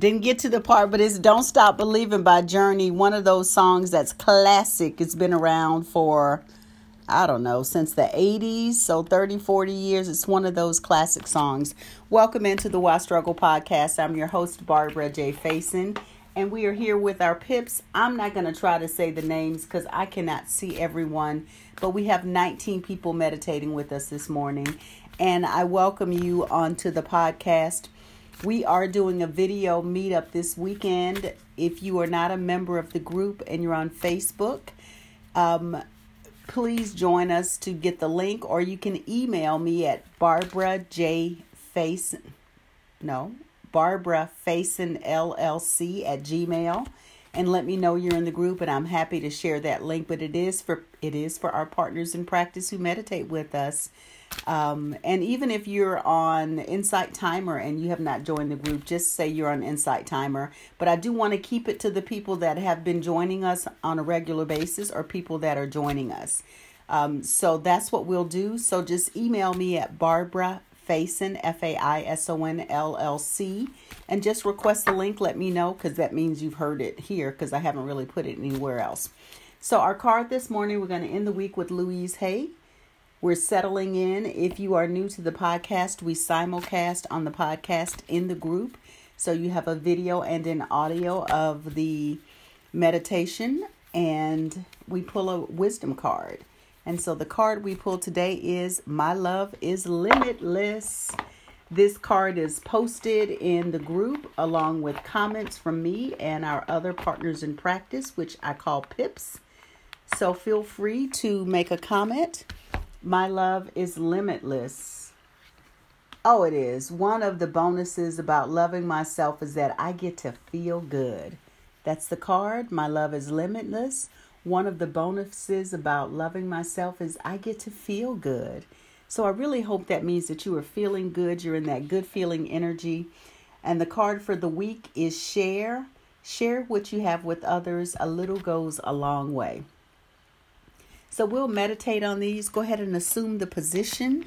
Didn't get to the part, but it's Don't Stop Believing by Journey. One of those songs that's classic. It's been around for, I don't know, since the 80s. So 30, 40 years. It's one of those classic songs. Welcome into the Why Struggle podcast. I'm your host, Barbara J. Faison. And we are here with our pips. I'm not going to try to say the names because I cannot see everyone. But we have 19 people meditating with us this morning. And I welcome you onto the podcast. We are doing a video meetup this weekend. If you are not a member of the group and you're on Facebook, um, please join us to get the link, or you can email me at Barbara J. Faison. No, Barbara Faison LLC at Gmail and let me know you're in the group and I'm happy to share that link but it is for it is for our partners in practice who meditate with us um, and even if you're on Insight Timer and you have not joined the group, just say you're on Insight Timer. But I do want to keep it to the people that have been joining us on a regular basis or people that are joining us. Um, so that's what we'll do. So just email me at Barbara Faison, F A I S O N L L C, and just request the link. Let me know because that means you've heard it here because I haven't really put it anywhere else. So, our card this morning, we're going to end the week with Louise Hay. We're settling in. If you are new to the podcast, we simulcast on the podcast in the group. So you have a video and an audio of the meditation, and we pull a wisdom card. And so the card we pull today is My Love is Limitless. This card is posted in the group along with comments from me and our other partners in practice, which I call PIPs. So feel free to make a comment my love is limitless. Oh, it is. One of the bonuses about loving myself is that I get to feel good. That's the card. My love is limitless. One of the bonuses about loving myself is I get to feel good. So I really hope that means that you are feeling good. You're in that good feeling energy. And the card for the week is share. Share what you have with others. A little goes a long way. So we'll meditate on these. Go ahead and assume the position.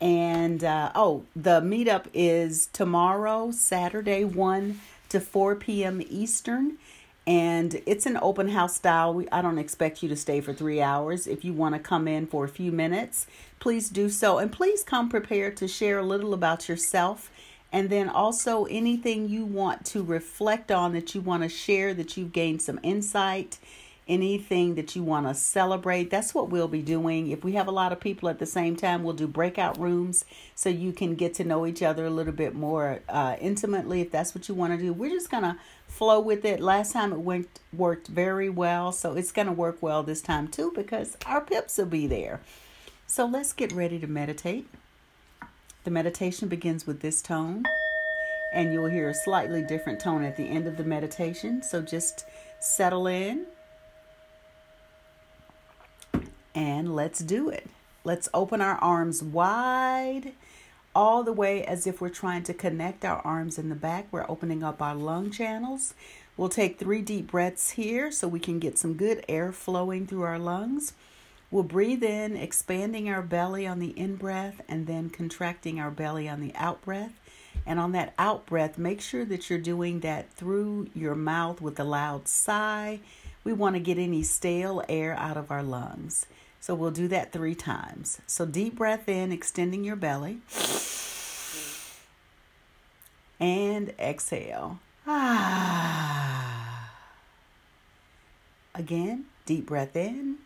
And uh, oh, the meetup is tomorrow, Saturday, 1 to 4 p.m. Eastern. And it's an open house style. We, I don't expect you to stay for three hours. If you want to come in for a few minutes, please do so. And please come prepared to share a little about yourself. And then also anything you want to reflect on that you want to share, that you've gained some insight anything that you want to celebrate. That's what we'll be doing. If we have a lot of people at the same time, we'll do breakout rooms so you can get to know each other a little bit more uh, intimately if that's what you want to do. We're just going to flow with it. Last time it went, worked very well, so it's going to work well this time too because our pips will be there. So let's get ready to meditate. The meditation begins with this tone, and you'll hear a slightly different tone at the end of the meditation. So just settle in and let's do it. Let's open our arms wide, all the way as if we're trying to connect our arms in the back. We're opening up our lung channels. We'll take three deep breaths here so we can get some good air flowing through our lungs. We'll breathe in, expanding our belly on the in breath and then contracting our belly on the out breath. And on that out breath, make sure that you're doing that through your mouth with a loud sigh. We want to get any stale air out of our lungs. So we'll do that three times. So deep breath in, extending your belly. And exhale. Ah. Again, deep breath in.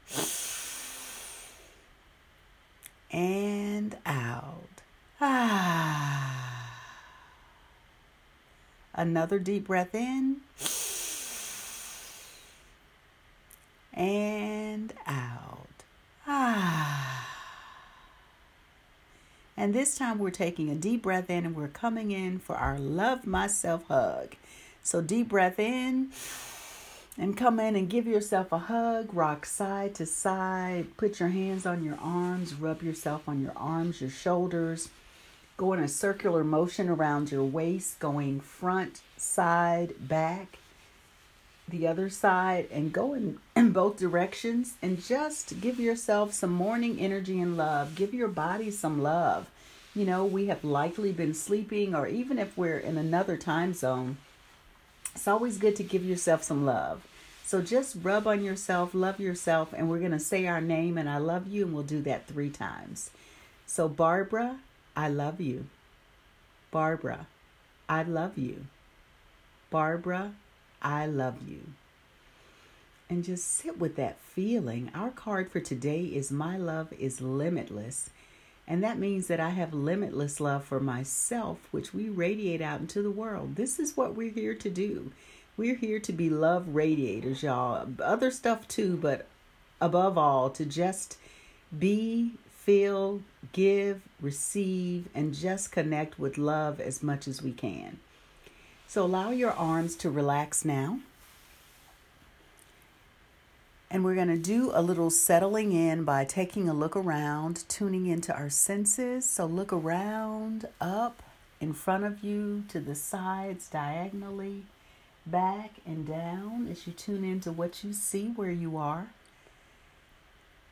And out. Ah. Another deep breath in. And out. Ah. And this time we're taking a deep breath in and we're coming in for our love myself hug. So deep breath in and come in and give yourself a hug, rock side to side, put your hands on your arms, rub yourself on your arms, your shoulders. Go in a circular motion around your waist, going front, side, back the other side and go in, in both directions and just give yourself some morning energy and love. Give your body some love. You know, we have likely been sleeping, or even if we're in another time zone, It's always good to give yourself some love. So just rub on yourself, love yourself, and we're going to say our name and I love you, and we'll do that three times. So, Barbara, I love you. Barbara, I love you. Barbara, I love you. And just sit with that feeling. Our card for today is My Love is Limitless. And that means that I have limitless love for myself, which we radiate out into the world. This is what we're here to do. We're here to be love radiators, y'all. Other stuff too, but above all, to just be, feel, give, receive, and just connect with love as much as we can. So allow your arms to relax now. And we're going to do a little settling in by taking a look around, tuning into our senses. So look around, up, in front of you, to the sides, diagonally back and down as you tune into what you see where you are.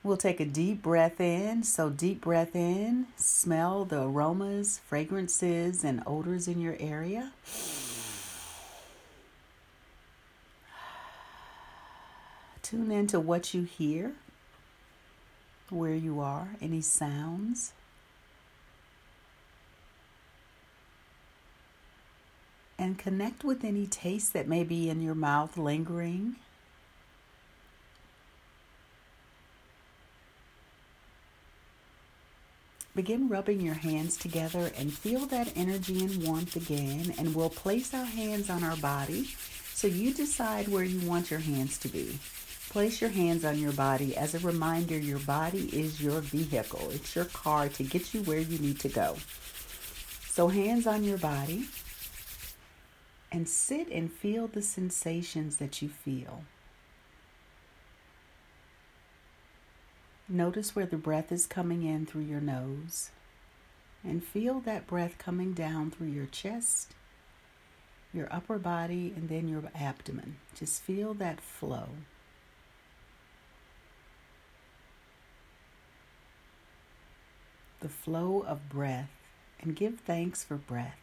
We'll take a deep breath in. So, deep breath in, smell the aromas, fragrances, and odors in your area. Tune into what you hear, where you are, any sounds. and connect with any taste that may be in your mouth lingering. Begin rubbing your hands together and feel that energy and warmth again. And we'll place our hands on our body. So you decide where you want your hands to be. Place your hands on your body. As a reminder, your body is your vehicle, it's your car to get you where you need to go. So, hands on your body and sit and feel the sensations that you feel. Notice where the breath is coming in through your nose and feel that breath coming down through your chest, your upper body, and then your abdomen. Just feel that flow. The flow of breath and give thanks for breath.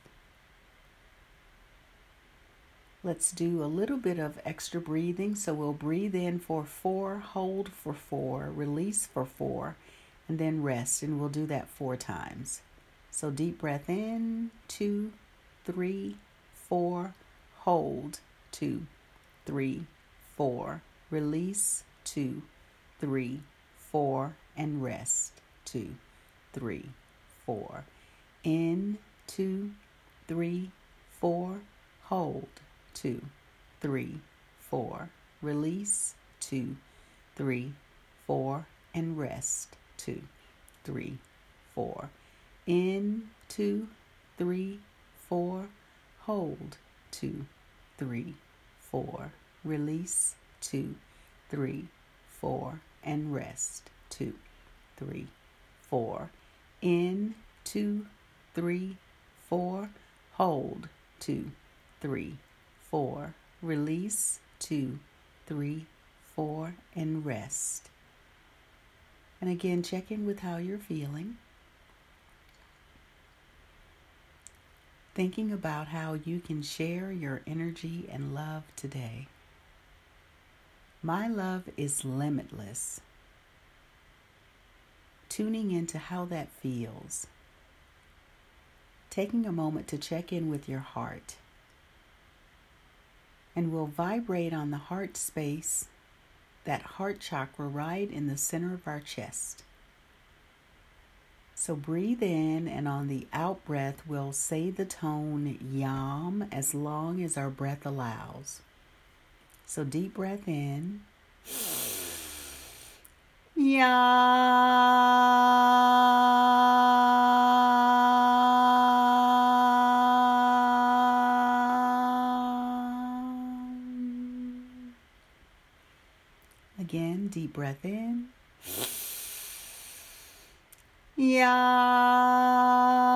Let's do a little bit of extra breathing. So we'll breathe in for four, hold for four, release for four, and then rest. And we'll do that four times. So deep breath in, two, three, four, hold, two, three, four, release, two, three, four, and rest, two, three, four. In, two, three, four, hold two, three, four. Release, two, three, four, and rest, two, three, four. In, two, three, four. Hold, two, three, four. Release, two, three, four, and rest, two, three, four. In, two, three, four. Hold, two, three, four. Release, two, three, four, and rest. And again, check in with how you're feeling. Thinking about how you can share your energy and love today. My love is limitless. Tuning into how that feels. Taking a moment to check in with your heart and we'll vibrate on the heart space, that heart chakra right in the center of our chest. So breathe in, and on the out breath, we'll say the tone yam as long as our breath allows. So deep breath in. Yam. Again, deep breath in. Yeah.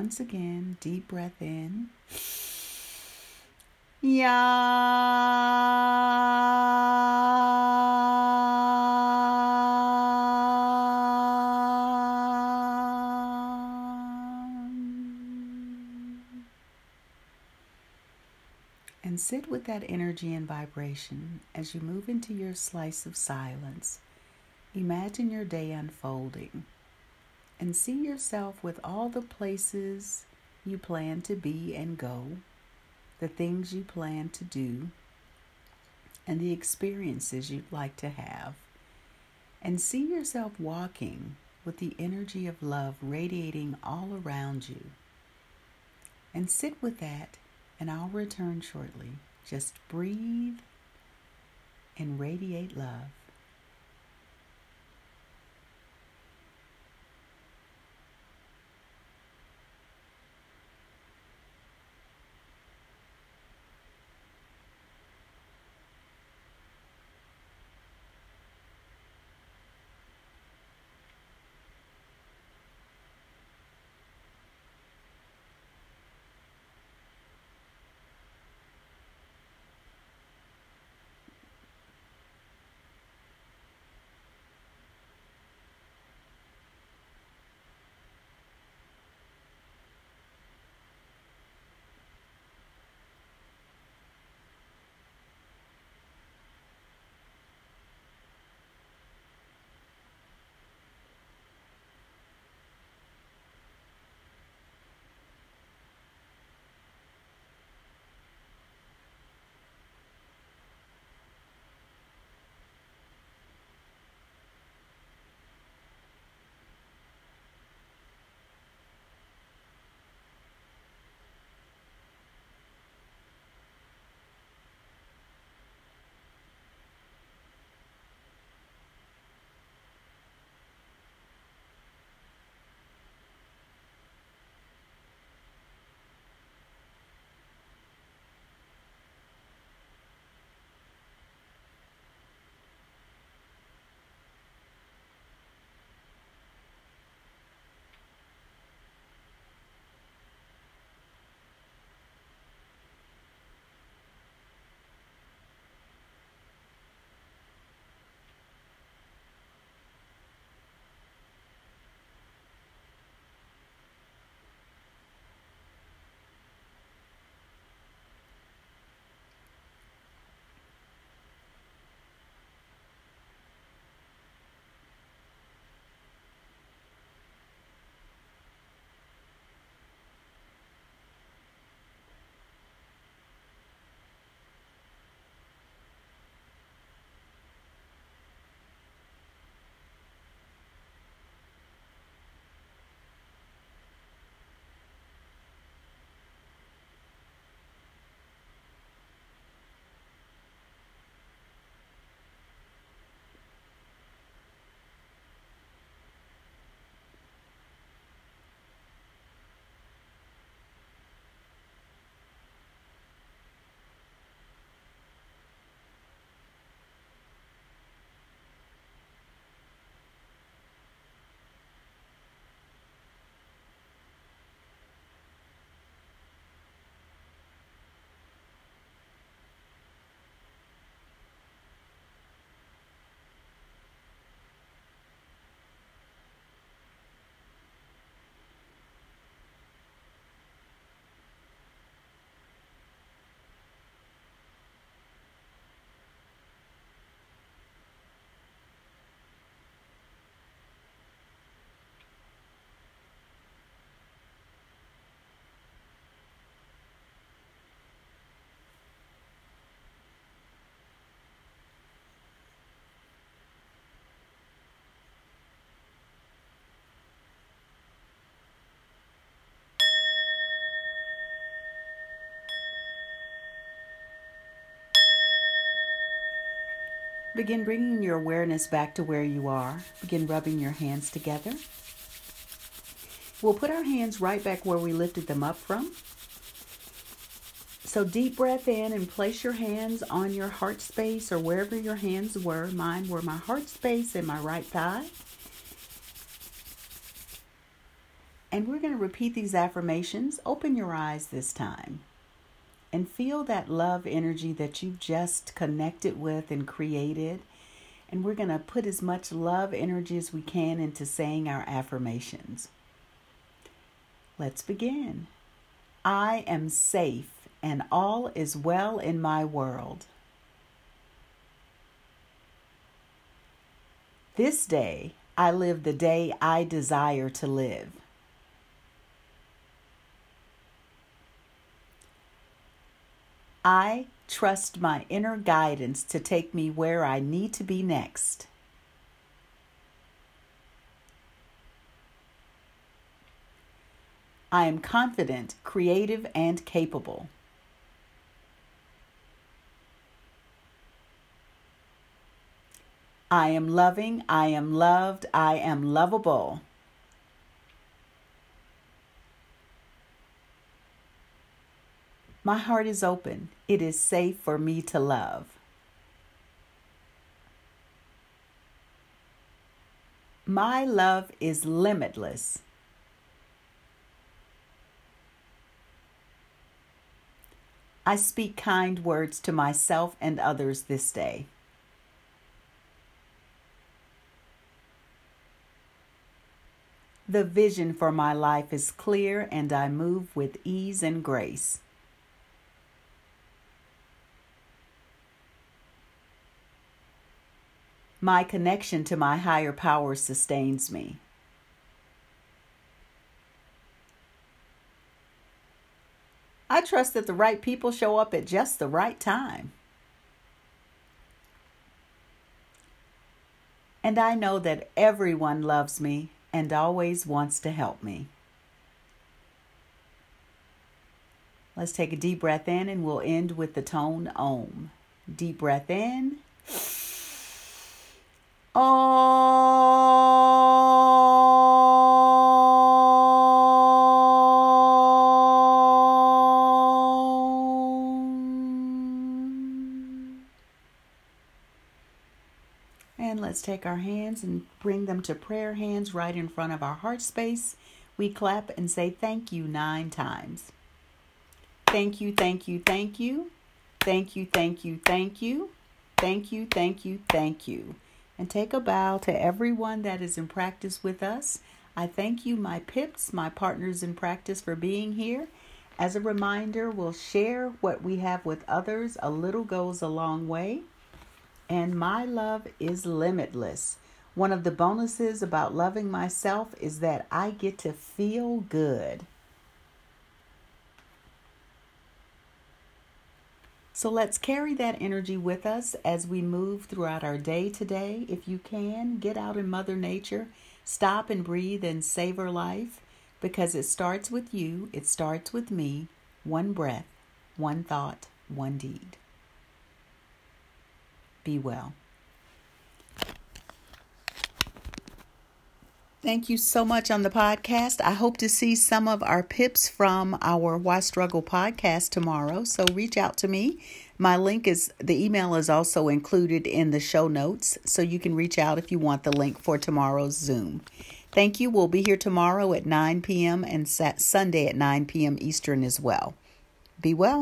once again, deep breath in. And sit with that energy and vibration as you move into your slice of silence. Imagine your day unfolding and see yourself with all the places you plan to be and go, the things you plan to do, and the experiences you'd like to have. And see yourself walking with the energy of love radiating all around you. And sit with that, and I'll return shortly. Just breathe and radiate love. Begin bringing your awareness back to where you are. Begin rubbing your hands together. We'll put our hands right back where we lifted them up from. So, deep breath in and place your hands on your heart space or wherever your hands were. Mine were my heart space and my right thigh. And we're going to repeat these affirmations. Open your eyes this time and feel that love energy that you've just connected with and created. And we're going to put as much love energy as we can into saying our affirmations. Let's begin. I am safe and all is well in my world. This day I live the day I desire to live. I trust my inner guidance to take me where I need to be next. I am confident, creative, and capable. I am loving, I am loved, I am lovable. My heart is open. It is safe for me to love. My love is limitless. I speak kind words to myself and others this day. The vision for my life is clear and I move with ease and grace. My connection to my higher power sustains me. I trust that the right people show up at just the right time. And I know that everyone loves me and always wants to help me. Let's take a deep breath in and we'll end with the tone Om. Deep breath in. And let's take our hands and bring them to prayer hands right in front of our heart space. We clap and say thank you nine times. Thank you, thank you, thank you. Thank you, thank you, thank you. Thank you, thank you, thank you and take a bow to everyone that is in practice with us. I thank you, my pips, my partners in practice, for being here. As a reminder, we'll share what we have with others. A little goes a long way. And my love is limitless. One of the bonuses about loving myself is that I get to feel good. So let's carry that energy with us as we move throughout our day today. If you can, get out in Mother Nature, stop and breathe and savor life because it starts with you, it starts with me. One breath, one thought, one deed. Be well. Thank you so much on the podcast. I hope to see some of our pips from our Why Struggle podcast tomorrow. So reach out to me. My link is the email is also included in the show notes. So you can reach out if you want the link for tomorrow's Zoom. Thank you. We'll be here tomorrow at 9 p.m. and Sunday at 9 p.m. Eastern as well. Be well.